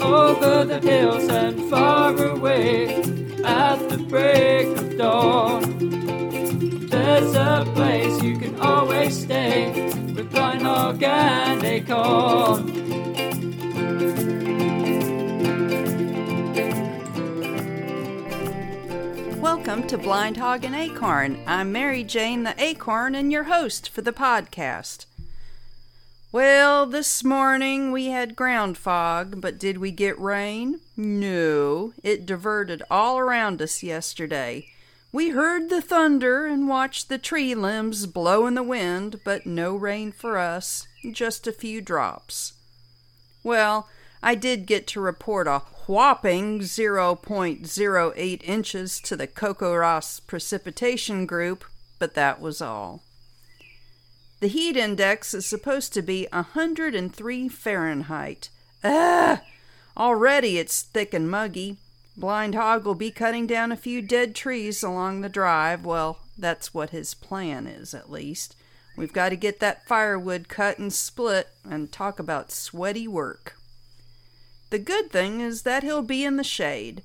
Over the hills and far away at the break of dawn. There's a place you can always stay with Blind Hog and Acorn. Welcome to Blind Hog and Acorn. I'm Mary Jane the Acorn and your host for the podcast. Well, this morning we had ground fog, but did we get rain? No, it diverted all around us yesterday. We heard the thunder and watched the tree limbs blow in the wind, but no rain for us, just a few drops. Well, I did get to report a whopping 0.08 inches to the CoCoRaHS precipitation group, but that was all. The heat index is supposed to be 103 Fahrenheit. Ugh! Already it's thick and muggy. Blind Hog will be cutting down a few dead trees along the drive. Well, that's what his plan is, at least. We've got to get that firewood cut and split and talk about sweaty work. The good thing is that he'll be in the shade.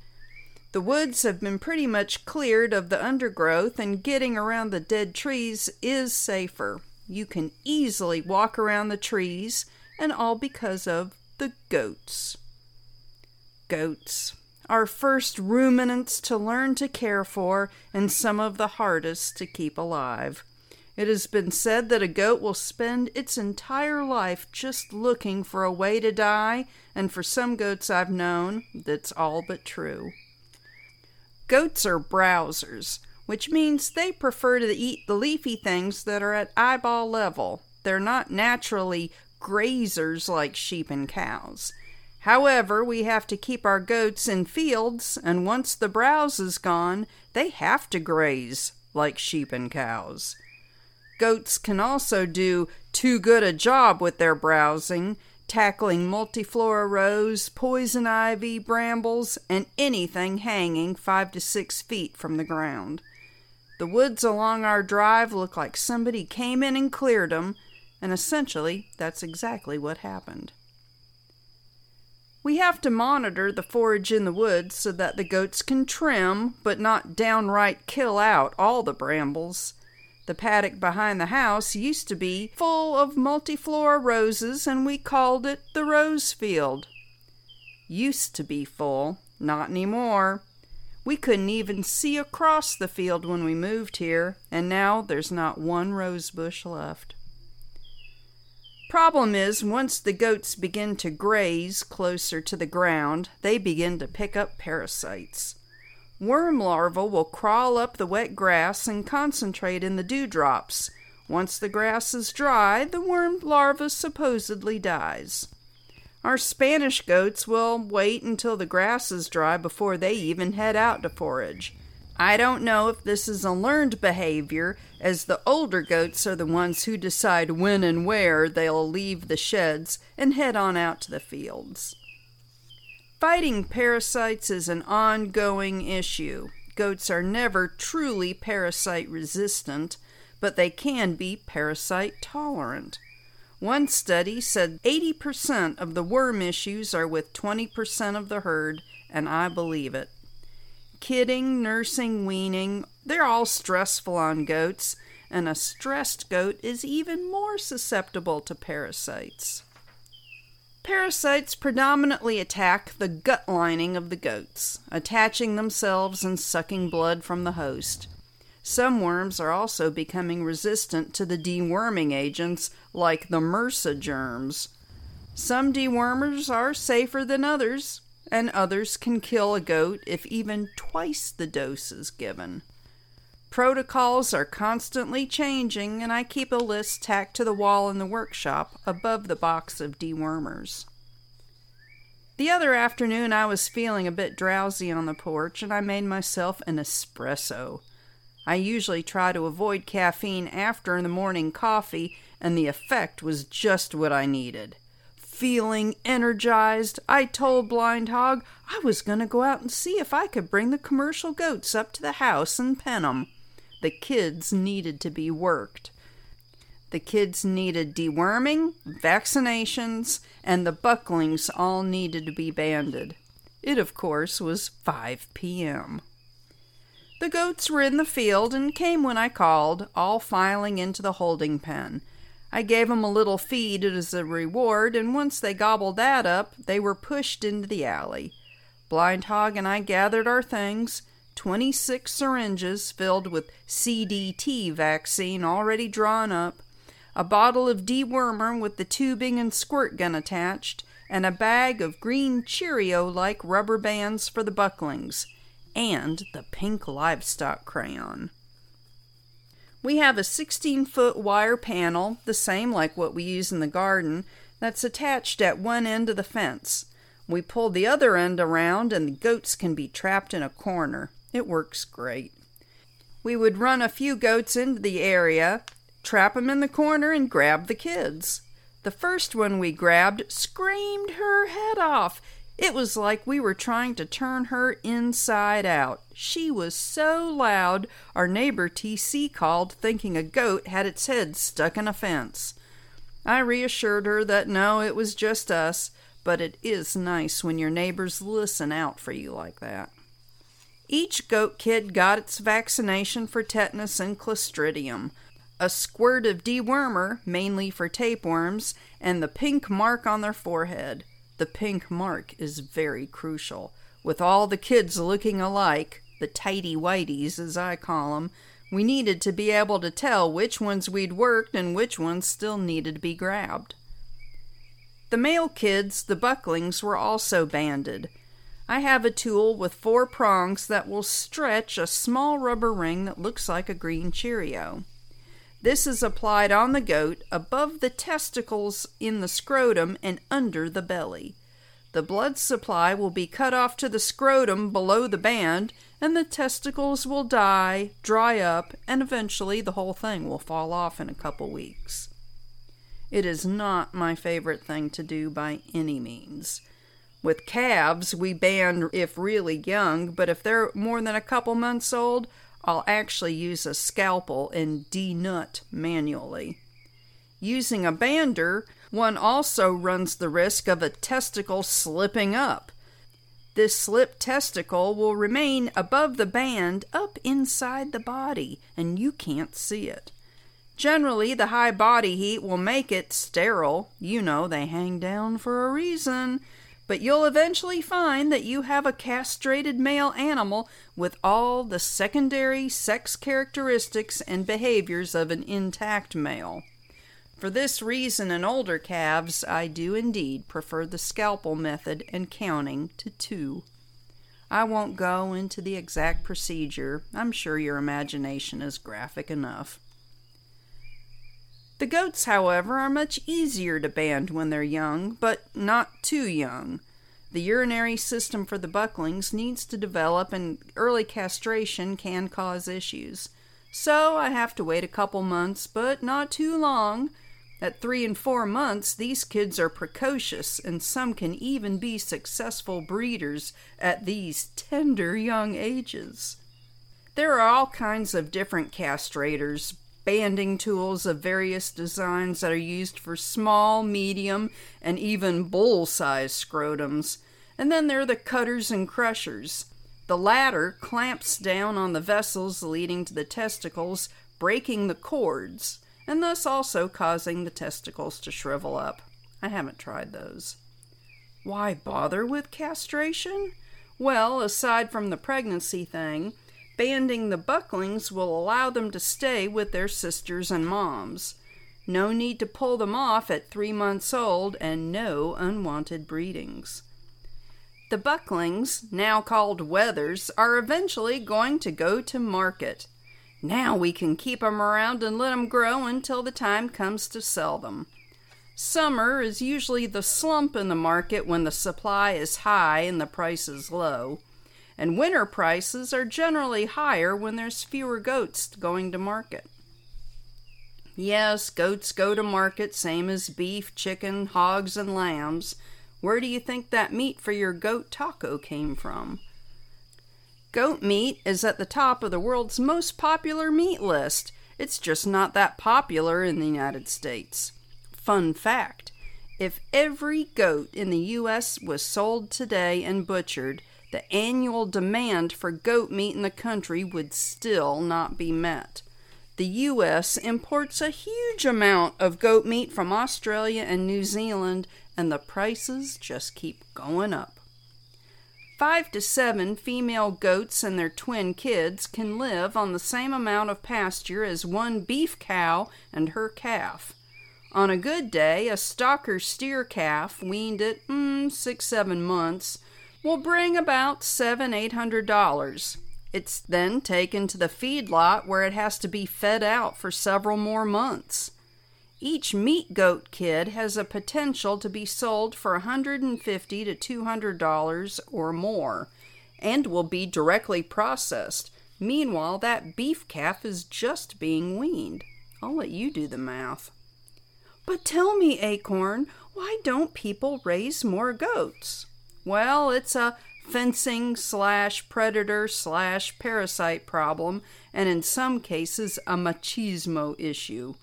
The woods have been pretty much cleared of the undergrowth, and getting around the dead trees is safer. You can easily walk around the trees, and all because of the goats. Goats, our first ruminants to learn to care for, and some of the hardest to keep alive. It has been said that a goat will spend its entire life just looking for a way to die, and for some goats I've known, that's all but true. Goats are browsers, which means they prefer to eat the leafy things that are at eyeball level. They're not naturally grazers like sheep and cows. However, we have to keep our goats in fields, and once the browse is gone, they have to graze like sheep and cows. Goats can also do too good a job with their browsing, tackling multiflora rose, poison ivy, brambles, and anything hanging five to six feet from the ground. The woods along our drive look like somebody came in and cleared 'em, and essentially that's exactly what happened. We have to monitor the forage in the woods so that the goats can trim, but not downright kill out all the brambles. The paddock behind the house used to be full of multiflora roses, and we called it the rose field. Used to be full, not anymore. We couldn't even see across the field when we moved here, and now there's not one rose bush left. Problem is, once the goats begin to graze closer to the ground, they begin to pick up parasites. Worm larvae will crawl up the wet grass and concentrate in the dewdrops. Once the grass is dry, the worm larva supposedly dies. Our Spanish goats will wait until the grass is dry before they even head out to forage. I don't know if this is a learned behavior, as the older goats are the ones who decide when and where they'll leave the sheds and head on out to the fields. Fighting parasites is an ongoing issue. Goats are never truly parasite resistant, but they can be parasite tolerant. One study said 80% of the worm issues are with 20% of the herd, and I believe it. Kidding, nursing, weaning, they're all stressful on goats, and a stressed goat is even more susceptible to parasites. Parasites predominantly attack the gut lining of the goats, attaching themselves and sucking blood from the host. Some worms are also becoming resistant to the deworming agents like the MRSA germs. Some dewormers are safer than others, and others can kill a goat if even twice the dose is given. Protocols are constantly changing, and I keep a list tacked to the wall in the workshop above the box of dewormers. The other afternoon, I was feeling a bit drowsy on the porch, and I made myself an espresso. I usually try to avoid caffeine after the morning coffee, and the effect was just what I needed. Feeling energized, I told Blind Hog I was going to go out and see if I could bring the commercial goats up to the house and pen 'em. The kids needed to be worked. The kids needed deworming, vaccinations, and the bucklings all needed to be banded. It, of course, was 5 p.m. The goats were in the field and came when I called, all filing into the holding pen. I gave 'em a little feed as a reward, and once they gobbled that up, they were pushed into the alley. Blind Hog and I gathered our things 26 syringes filled with CDT vaccine already drawn up, a bottle of dewormer with the tubing and squirt gun attached, and a bag of green Cheerio like rubber bands for the bucklings, and the pink livestock crayon. We have a 16 foot wire panel, the same like what we use in the garden, that's attached at one end of the fence. We pull the other end around, and the goats can be trapped in a corner. It works great. We would run a few goats into the area, trap 'em in the corner, and grab the kids. The first one we grabbed screamed her head off. It was like we were trying to turn her inside out. She was so loud, our neighbor TC called, thinking a goat had its head stuck in a fence. I reassured her that no, it was just us, but it is nice when your neighbors listen out for you like that. Each goat kid got its vaccination for tetanus and clostridium a squirt of dewormer, mainly for tapeworms, and the pink mark on their forehead. The pink mark is very crucial. With all the kids looking alike, the tidy whiteys as I call 'em, we needed to be able to tell which ones we'd worked and which ones still needed to be grabbed. The male kids, the bucklings, were also banded. I have a tool with four prongs that will stretch a small rubber ring that looks like a green Cheerio. This is applied on the goat above the testicles in the scrotum and under the belly. The blood supply will be cut off to the scrotum below the band, and the testicles will die, dry up, and eventually the whole thing will fall off in a couple weeks. It is not my favorite thing to do by any means. With calves, we band if really young, but if they're more than a couple months old, I'll actually use a scalpel and denut manually. Using a bander, one also runs the risk of a testicle slipping up. This slipped testicle will remain above the band up inside the body, and you can't see it. Generally, the high body heat will make it sterile. You know, they hang down for a reason but you'll eventually find that you have a castrated male animal with all the secondary sex characteristics and behaviors of an intact male. For this reason, in older calves, I do indeed prefer the scalpel method and counting to two. I won't go into the exact procedure, I'm sure your imagination is graphic enough. The goats, however, are much easier to band when they're young, but not too young. The urinary system for the bucklings needs to develop, and early castration can cause issues. So I have to wait a couple months, but not too long. At three and four months, these kids are precocious, and some can even be successful breeders at these tender young ages. There are all kinds of different castrators, banding tools of various designs that are used for small, medium, and even bull sized scrotums. And then there are the cutters and crushers. The latter clamps down on the vessels leading to the testicles, breaking the cords, and thus also causing the testicles to shrivel up. I haven't tried those. Why bother with castration? Well, aside from the pregnancy thing, banding the bucklings will allow them to stay with their sisters and moms. No need to pull them off at three months old, and no unwanted breedings. The bucklings, now called wethers, are eventually going to go to market. Now we can keep keep 'em around and let let 'em grow until the time comes to sell them. Summer is usually the slump in the market when the supply is high and the price is low and winter prices are generally higher when there's fewer goats going to market. Yes, goats go to market, same as beef, chicken, hogs, and lambs. Where do you think that meat for your goat taco came from? Goat meat is at the top of the world's most popular meat list. It's just not that popular in the United States. Fun fact if every goat in the U.S. was sold today and butchered, the annual demand for goat meat in the country would still not be met. The U.S. imports a huge amount of goat meat from Australia and New Zealand, and the prices just keep going up. Five to seven female goats and their twin kids can live on the same amount of pasture as one beef cow and her calf. On a good day, a stocker steer calf weaned at mm, six, seven months will bring about seven, eight hundred dollars. It's then taken to the feedlot where it has to be fed out for several more months. Each meat goat kid has a potential to be sold for 150 to $200 or more and will be directly processed. Meanwhile, that beef calf is just being weaned. I'll let you do the math. But tell me, Acorn, why don't people raise more goats? Well, it's a fencing slash predator slash parasite problem, and in some cases, a machismo issue.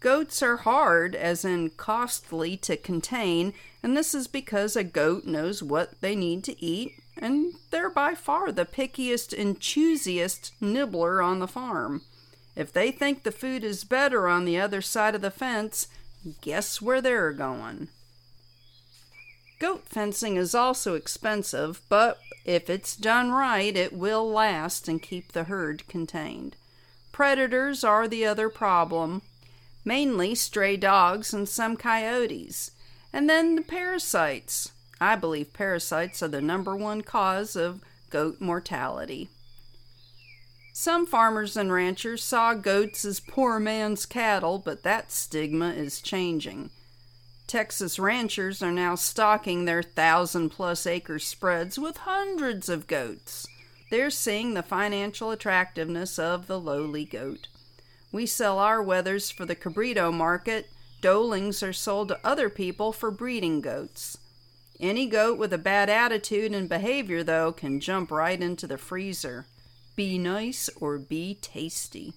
Goats are hard, as in costly, to contain, and this is because a goat knows what they need to eat, and they're by far the pickiest and choosiest nibbler on the farm. If they think the food is better on the other side of the fence, guess where they're going. Goat fencing is also expensive, but if it's done right, it will last and keep the herd contained. Predators are the other problem, mainly stray dogs and some coyotes. And then the parasites. I believe parasites are the number one cause of goat mortality. Some farmers and ranchers saw goats as poor man's cattle, but that stigma is changing. Texas ranchers are now stocking their thousand plus acre spreads with hundreds of goats. They're seeing the financial attractiveness of the lowly goat. We sell our wethers for the cabrito market. Doelings are sold to other people for breeding goats. Any goat with a bad attitude and behavior, though, can jump right into the freezer. Be nice or be tasty.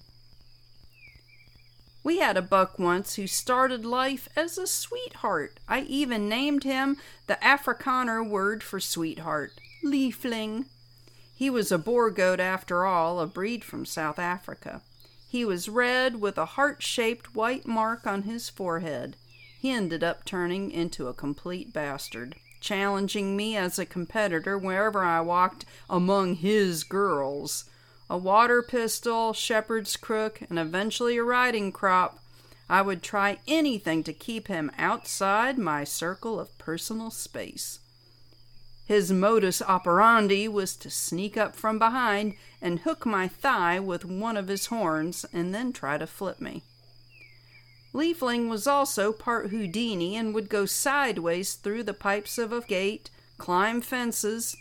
We had a buck once who started life as a sweetheart. I even named him the Afrikaner word for sweetheart, Liefling. He was a Boer goat after all, a breed from South Africa. He was red with a heart shaped white mark on his forehead. He ended up turning into a complete bastard, challenging me as a competitor wherever I walked among his girls a water pistol, shepherd's crook, and eventually a riding crop, I would try anything to keep him outside my circle of personal space. His modus operandi was to sneak up from behind and hook my thigh with one of his horns and then try to flip me. Liefling was also part Houdini and would go sideways through the pipes of a gate, climb fences,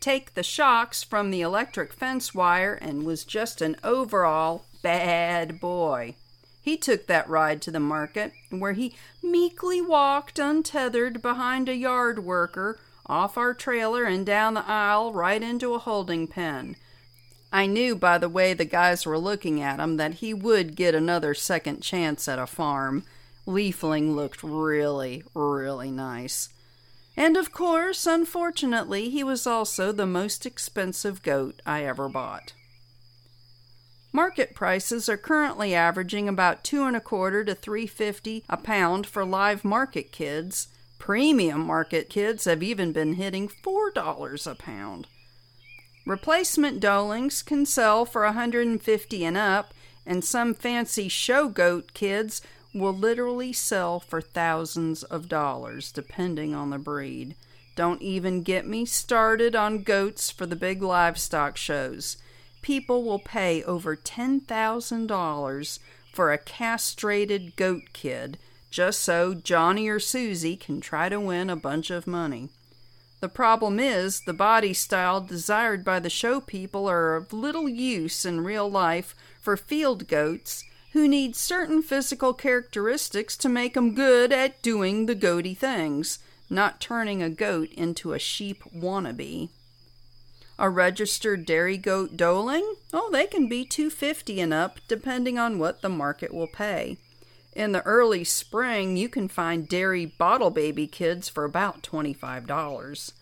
take the shocks from the electric fence wire and was just an overall bad boy. He took that ride to the market, where he meekly walked untethered behind a yard worker, off our trailer and down the aisle right into a holding pen. I knew by the way the guys were looking at him that he would get another second chance at a farm. Liefling looked really, really nice. And of course, unfortunately, he was also the most expensive goat I ever bought. Market prices are currently averaging about two and a quarter to three fifty a pound for live market kids. Premium market kids have even been hitting four dollars a pound. Replacement doelings can sell for a 150 and up, and some fancy show goat kids will literally sell for thousands of dollars, depending on the breed. Don't even get me started on goats for the big livestock shows. People will pay over $10,000 for a castrated goat kid just so Johnny or Susie can try to win a bunch of money. The problem is, the body style desired by the show people are of little use in real life for field goats who need certain physical characteristics to make make 'em good at doing the goaty things, not turning a goat into a sheep wannabe. A registered dairy goat doeling? Oh, they can be 250 and up depending on what the market will pay. In the early spring, you can find dairy bottle baby kids for about $25.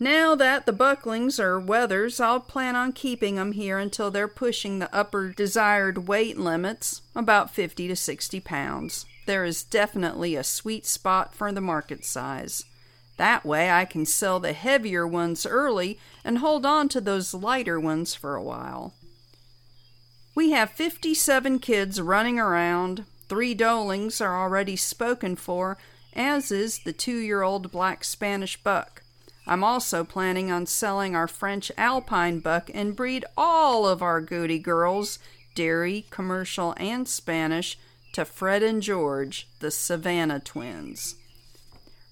Now that the bucklings are wethers, I'll plan on keeping them here until they're pushing the upper desired weight limits, about 50 to 60 pounds. There is definitely a sweet spot for the market size. That way I can sell the heavier ones early and hold on to those lighter ones for a while. We have 57 kids running around. Three doelings are already spoken for, as is the two year old black Spanish buck. I'm also planning on selling our French Alpine buck and breed all of our goody girls, dairy, commercial, and Spanish, to Fred and George, the Savanna twins.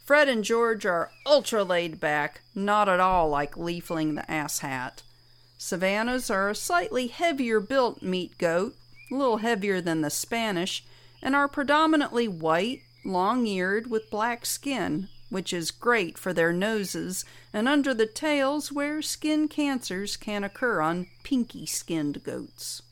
Fred and George are ultra laid back, not at all like Liefling the asshat. Savannas are a slightly heavier built meat goat, a little heavier than the Spanish, and are predominantly white, long eared, with black skin, which is great for their noses and under the tails where skin cancers can occur on pinky skinned goats.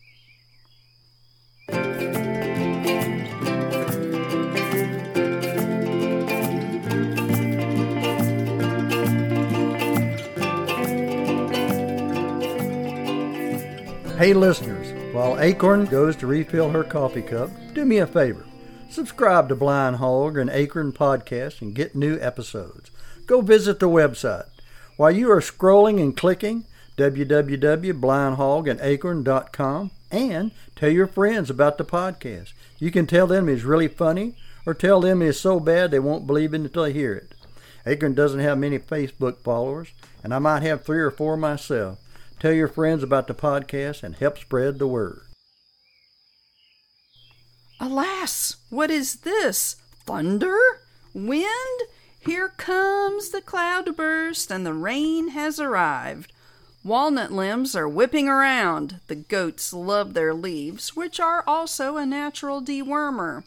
Hey, listeners, while Acorn goes to refill her coffee cup, do me a favor. Subscribe to Blind Hog and Acorn Podcast and get new episodes. Go visit the website. While you are scrolling and clicking, www.blindhogandacorn.com and tell your friends about the podcast. You can tell them it's really funny or tell them it's so bad they won't believe it until they hear it. Acorn doesn't have many Facebook followers, and I might have three or four myself. Tell your friends about the podcast and help spread the word. Alas, what is this? Thunder? Wind? Here comes the cloudburst, and the rain has arrived. Walnut limbs are whipping around. The goats love their leaves, which are also a natural dewormer.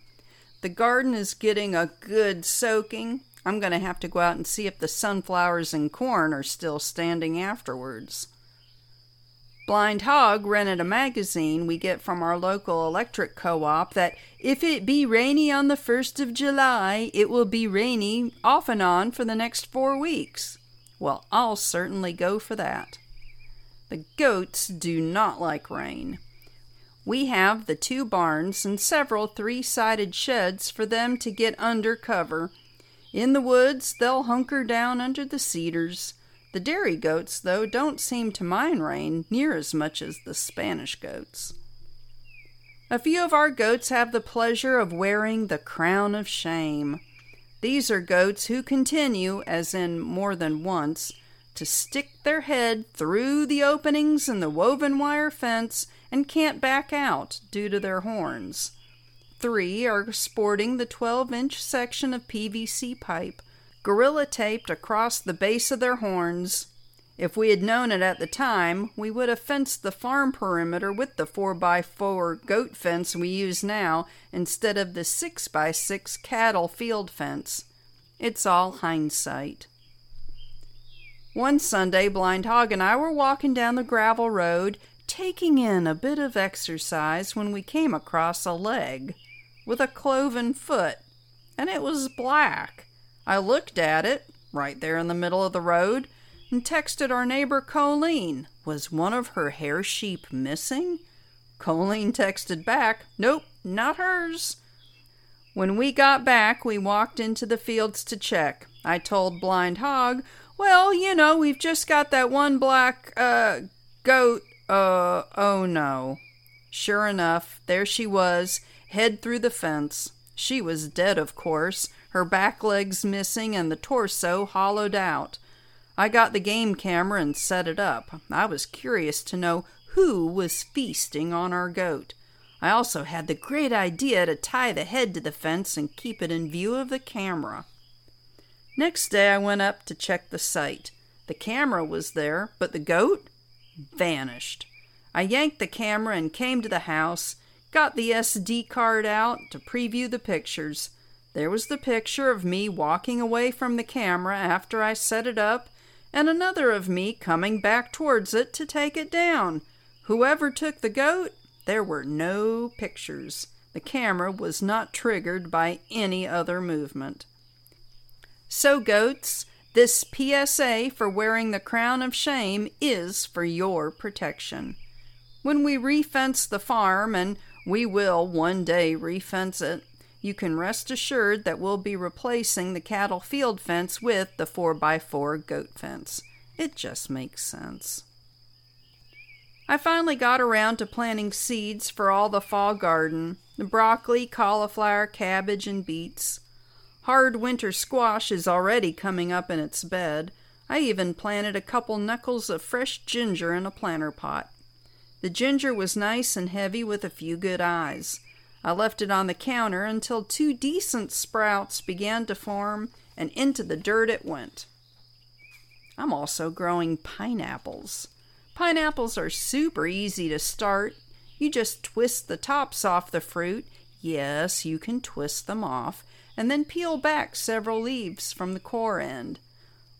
The garden is getting a good soaking. I'm going to have to go out and see if the sunflowers and corn are still standing afterwards. Blind Hog rented a magazine we get from our local electric co op that if it be rainy on the 1st of July, it will be rainy off and on for the next four weeks. Well, I'll certainly go for that. The goats do not like rain. We have the two barns and several three sided sheds for them to get under cover. In the woods, they'll hunker down under the cedars. The dairy goats, though, don't seem to mind rain near as much as the Spanish goats. A few of our goats have the pleasure of wearing the crown of shame. These are goats who continue, as in more than once, to stick their head through the openings in the woven wire fence and can't back out due to their horns. Three are sporting the 12 inch section of PVC pipe gorilla taped across the base of their horns. If we had known it at the time, we would have fenced the farm perimeter with the 4x4 goat fence we use now instead of the 6x6 cattle field fence. It's all hindsight. One Sunday, Blind Hog and I were walking down the gravel road, taking in a bit of exercise when we came across a leg with a cloven foot, and it was black. I looked at it, right there in the middle of the road, and texted our neighbor Colleen. Was one of her hair sheep missing? Colleen texted back, Nope, not hers. When we got back, we walked into the fields to check. I told Blind Hog, Well, you know, we've just got that one black, uh, goat, uh, oh no. Sure enough, there she was, head through the fence. She was dead, of course her back legs missing and the torso hollowed out. I got the game camera and set it up. I was curious to know who was feasting on our goat. I also had the great idea to tie the head to the fence and keep it in view of the camera. Next day I went up to check the site. The camera was there, but the goat vanished. I yanked the camera and came to the house, got the SD card out to preview the pictures. There was the picture of me walking away from the camera after I set it up, and another of me coming back towards it to take it down. Whoever took the goat, there were no pictures. The camera was not triggered by any other movement. So, goats, this PSA for wearing the crown of shame is for your protection. When we refence the farm, and we will one day refence it, you can rest assured that we'll be replacing the cattle field fence with the 4x4 goat fence. It just makes sense. I finally got around to planting seeds for all the fall garden the broccoli, cauliflower, cabbage, and beets. Hard winter squash is already coming up in its bed. I even planted a couple knuckles of fresh ginger in a planter pot. The ginger was nice and heavy with a few good eyes. I left it on the counter until two decent sprouts began to form, and into the dirt it went. I'm also growing pineapples. Pineapples are super easy to start. You just twist the tops off the fruit. Yes, you can twist them off, and then peel back several leaves from the core end.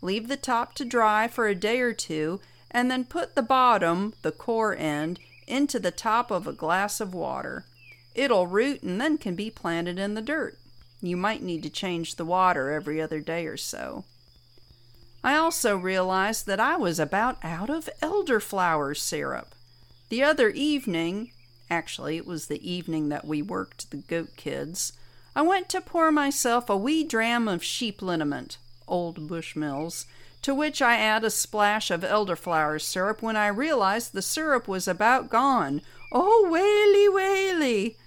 Leave the top to dry for a day or two, and then put the bottom, the core end, into the top of a glass of water. It'll root and then can be planted in the dirt. You might need to change the water every other day or so. I also realized that I was about out of elderflower syrup. The other evening, actually, it was the evening that we worked the goat kids, I went to pour myself a wee dram of sheep liniment, old Bushmills, to which I add a splash of elderflower syrup when I realized the syrup was about gone. Oh, whaley, whaley!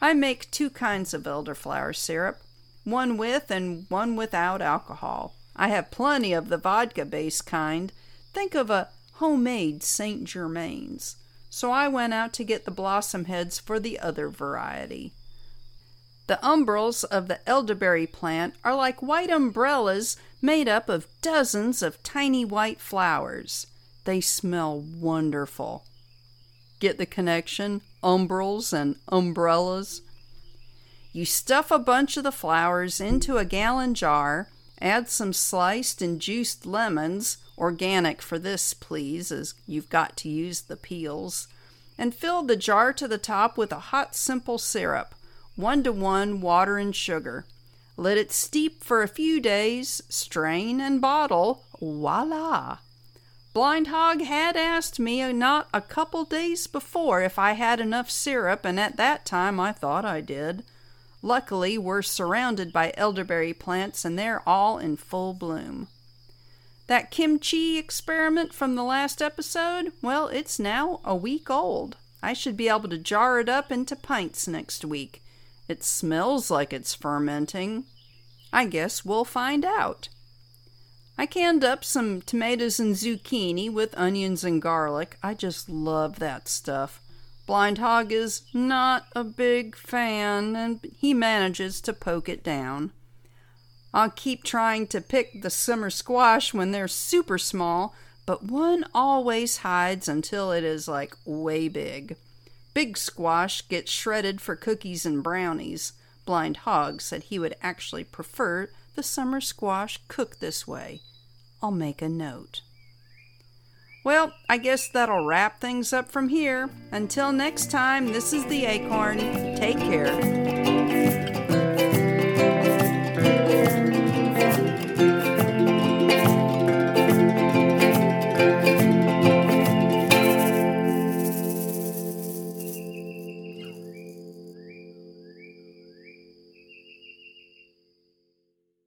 I make two kinds of elderflower syrup, one with and one without alcohol. I have plenty of the vodka based kind. Think of a homemade St. Germain's. So I went out to get the blossom heads for the other variety. The umbels of the elderberry plant are like white umbrellas made up of dozens of tiny white flowers. They smell wonderful. Get the connection? Umbels and umbrellas. You stuff a bunch of the flowers into a gallon jar Add some sliced and juiced lemons, organic for this, please, as you've got to use the peels, and fill the jar to the top with a hot simple syrup, one to one water and sugar. Let it steep for a few days, strain and bottle. Voila! Blind Hog had asked me not a couple days before if I had enough syrup, and at that time I thought I did. Luckily, we're surrounded by elderberry plants and they're all in full bloom. That kimchi experiment from the last episode, well, it's now a week old. I should be able to jar it up into pints next week. It smells like it's fermenting. I guess we'll find out. I canned up some tomatoes and zucchini with onions and garlic. I just love that stuff. Blind Hog is not a big fan, and he manages to poke it down. I'll keep trying to pick the summer squash when they're super small, but one always hides until it is like way big. Big squash gets shredded for cookies and brownies. Blind Hog said he would actually prefer the summer squash cooked this way. I'll make a note. Well, I guess that'll wrap things up from here. Until next time, this is the Acorn. Take care.